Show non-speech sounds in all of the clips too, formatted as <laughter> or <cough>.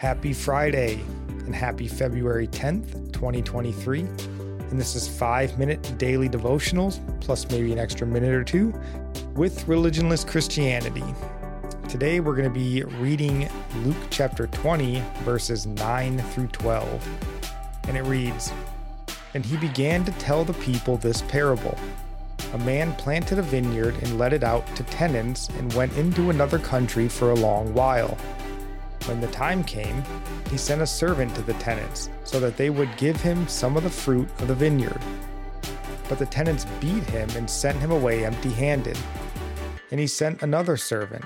Happy Friday and happy February 10th, 2023. And this is five minute daily devotionals, plus maybe an extra minute or two, with religionless Christianity. Today we're going to be reading Luke chapter 20, verses 9 through 12. And it reads And he began to tell the people this parable. A man planted a vineyard and let it out to tenants and went into another country for a long while. When the time came, he sent a servant to the tenants so that they would give him some of the fruit of the vineyard. But the tenants beat him and sent him away empty handed. And he sent another servant,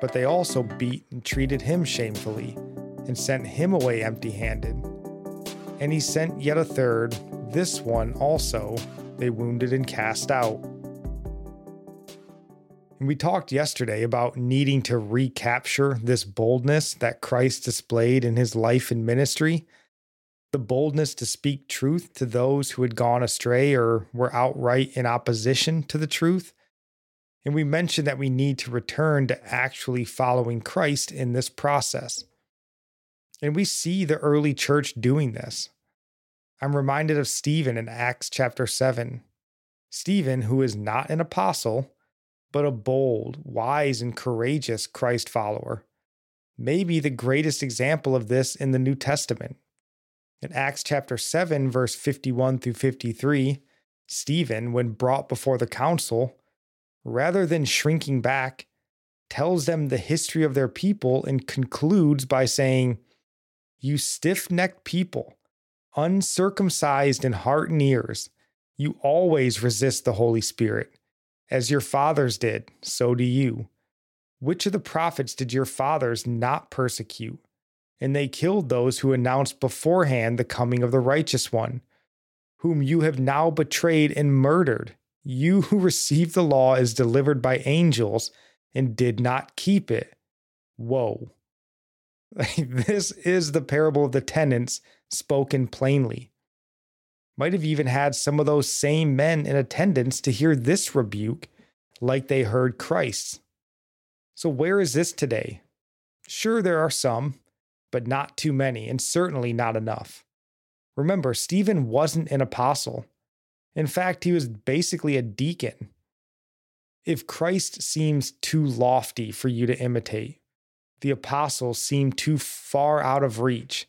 but they also beat and treated him shamefully, and sent him away empty handed. And he sent yet a third, this one also they wounded and cast out. We talked yesterday about needing to recapture this boldness that Christ displayed in his life and ministry. The boldness to speak truth to those who had gone astray or were outright in opposition to the truth. And we mentioned that we need to return to actually following Christ in this process. And we see the early church doing this. I'm reminded of Stephen in Acts chapter 7. Stephen, who is not an apostle, but a bold, wise, and courageous Christ follower. Maybe the greatest example of this in the New Testament. In Acts chapter 7, verse 51 through 53, Stephen, when brought before the council, rather than shrinking back, tells them the history of their people and concludes by saying, You stiff necked people, uncircumcised in heart and ears, you always resist the Holy Spirit as your fathers did, so do you. Which of the prophets did your fathers not persecute? And they killed those who announced beforehand the coming of the righteous one, whom you have now betrayed and murdered. You <laughs> who received the law as delivered by angels and did not keep it. Whoa. <laughs> this is the parable of the tenants spoken plainly might have even had some of those same men in attendance to hear this rebuke like they heard Christ's. So, where is this today? Sure, there are some, but not too many, and certainly not enough. Remember, Stephen wasn't an apostle. In fact, he was basically a deacon. If Christ seems too lofty for you to imitate, the apostles seem too far out of reach,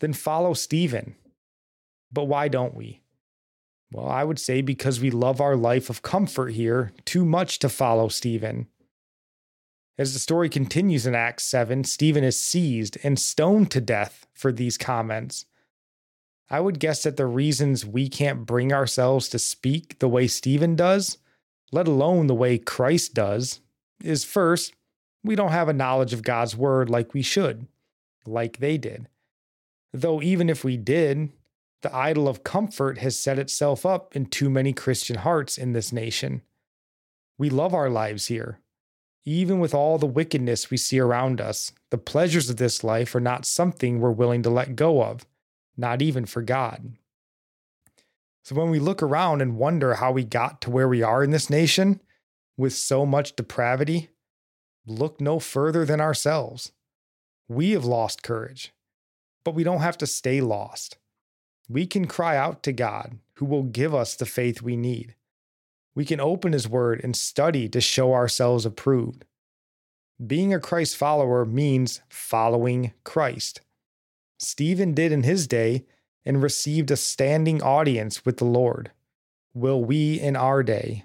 then follow Stephen. But why don't we? Well, I would say because we love our life of comfort here too much to follow Stephen. As the story continues in Acts 7, Stephen is seized and stoned to death for these comments. I would guess that the reasons we can't bring ourselves to speak the way Stephen does, let alone the way Christ does, is first, we don't have a knowledge of God's word like we should, like they did. Though, even if we did, the idol of comfort has set itself up in too many Christian hearts in this nation. We love our lives here. Even with all the wickedness we see around us, the pleasures of this life are not something we're willing to let go of, not even for God. So when we look around and wonder how we got to where we are in this nation with so much depravity, look no further than ourselves. We have lost courage, but we don't have to stay lost. We can cry out to God, who will give us the faith we need. We can open His Word and study to show ourselves approved. Being a Christ follower means following Christ. Stephen did in his day and received a standing audience with the Lord. Will we in our day?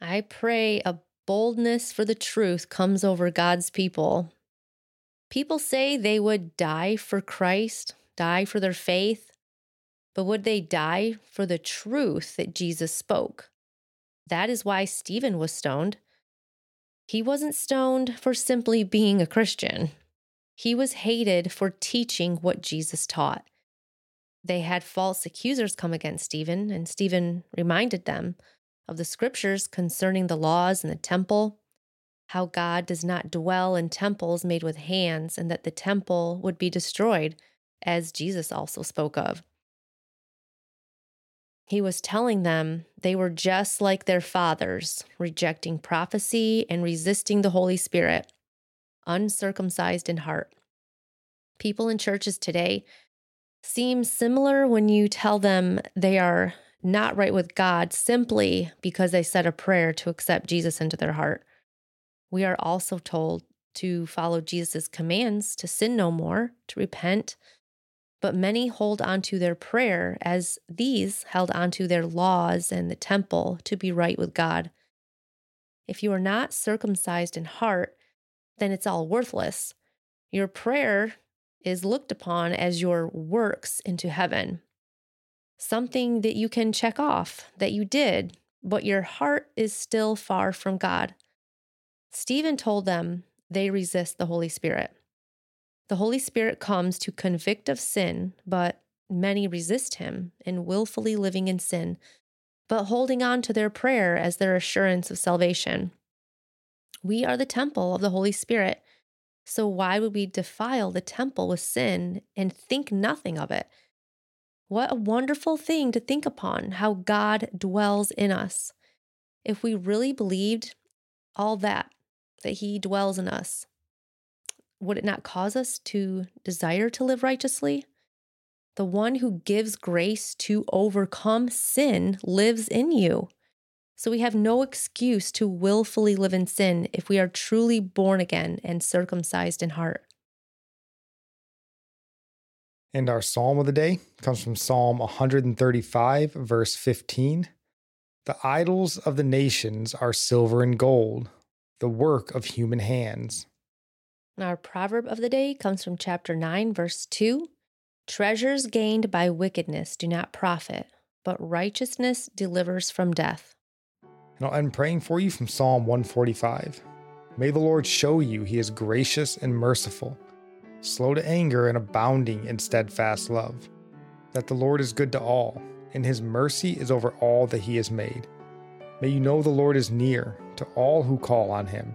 I pray a boldness for the truth comes over God's people. People say they would die for Christ, die for their faith, but would they die for the truth that Jesus spoke? That is why Stephen was stoned. He wasn't stoned for simply being a Christian. He was hated for teaching what Jesus taught. They had false accusers come against Stephen, and Stephen reminded them of the scriptures concerning the laws and the temple, how God does not dwell in temples made with hands, and that the temple would be destroyed, as Jesus also spoke of. He was telling them they were just like their fathers, rejecting prophecy and resisting the Holy Spirit, uncircumcised in heart. People in churches today seem similar when you tell them they are not right with God simply because they said a prayer to accept Jesus into their heart. We are also told to follow Jesus' commands to sin no more, to repent. But many hold on to their prayer as these held on to their laws and the temple to be right with God. If you are not circumcised in heart, then it's all worthless. Your prayer is looked upon as your works into heaven something that you can check off that you did, but your heart is still far from God. Stephen told them they resist the Holy Spirit. The Holy Spirit comes to convict of sin, but many resist him in willfully living in sin, but holding on to their prayer as their assurance of salvation. We are the temple of the Holy Spirit. So why would we defile the temple with sin and think nothing of it? What a wonderful thing to think upon how God dwells in us. If we really believed all that, that He dwells in us, would it not cause us to desire to live righteously? The one who gives grace to overcome sin lives in you. So we have no excuse to willfully live in sin if we are truly born again and circumcised in heart. And our psalm of the day comes from Psalm 135, verse 15. The idols of the nations are silver and gold, the work of human hands. Our proverb of the day comes from chapter 9, verse 2. Treasures gained by wickedness do not profit, but righteousness delivers from death. And I'm praying for you from Psalm 145. May the Lord show you he is gracious and merciful slow to anger, and abounding in steadfast love. That the Lord is good to all, and his mercy is over all that he has made. May you know the Lord is near to all who call on him,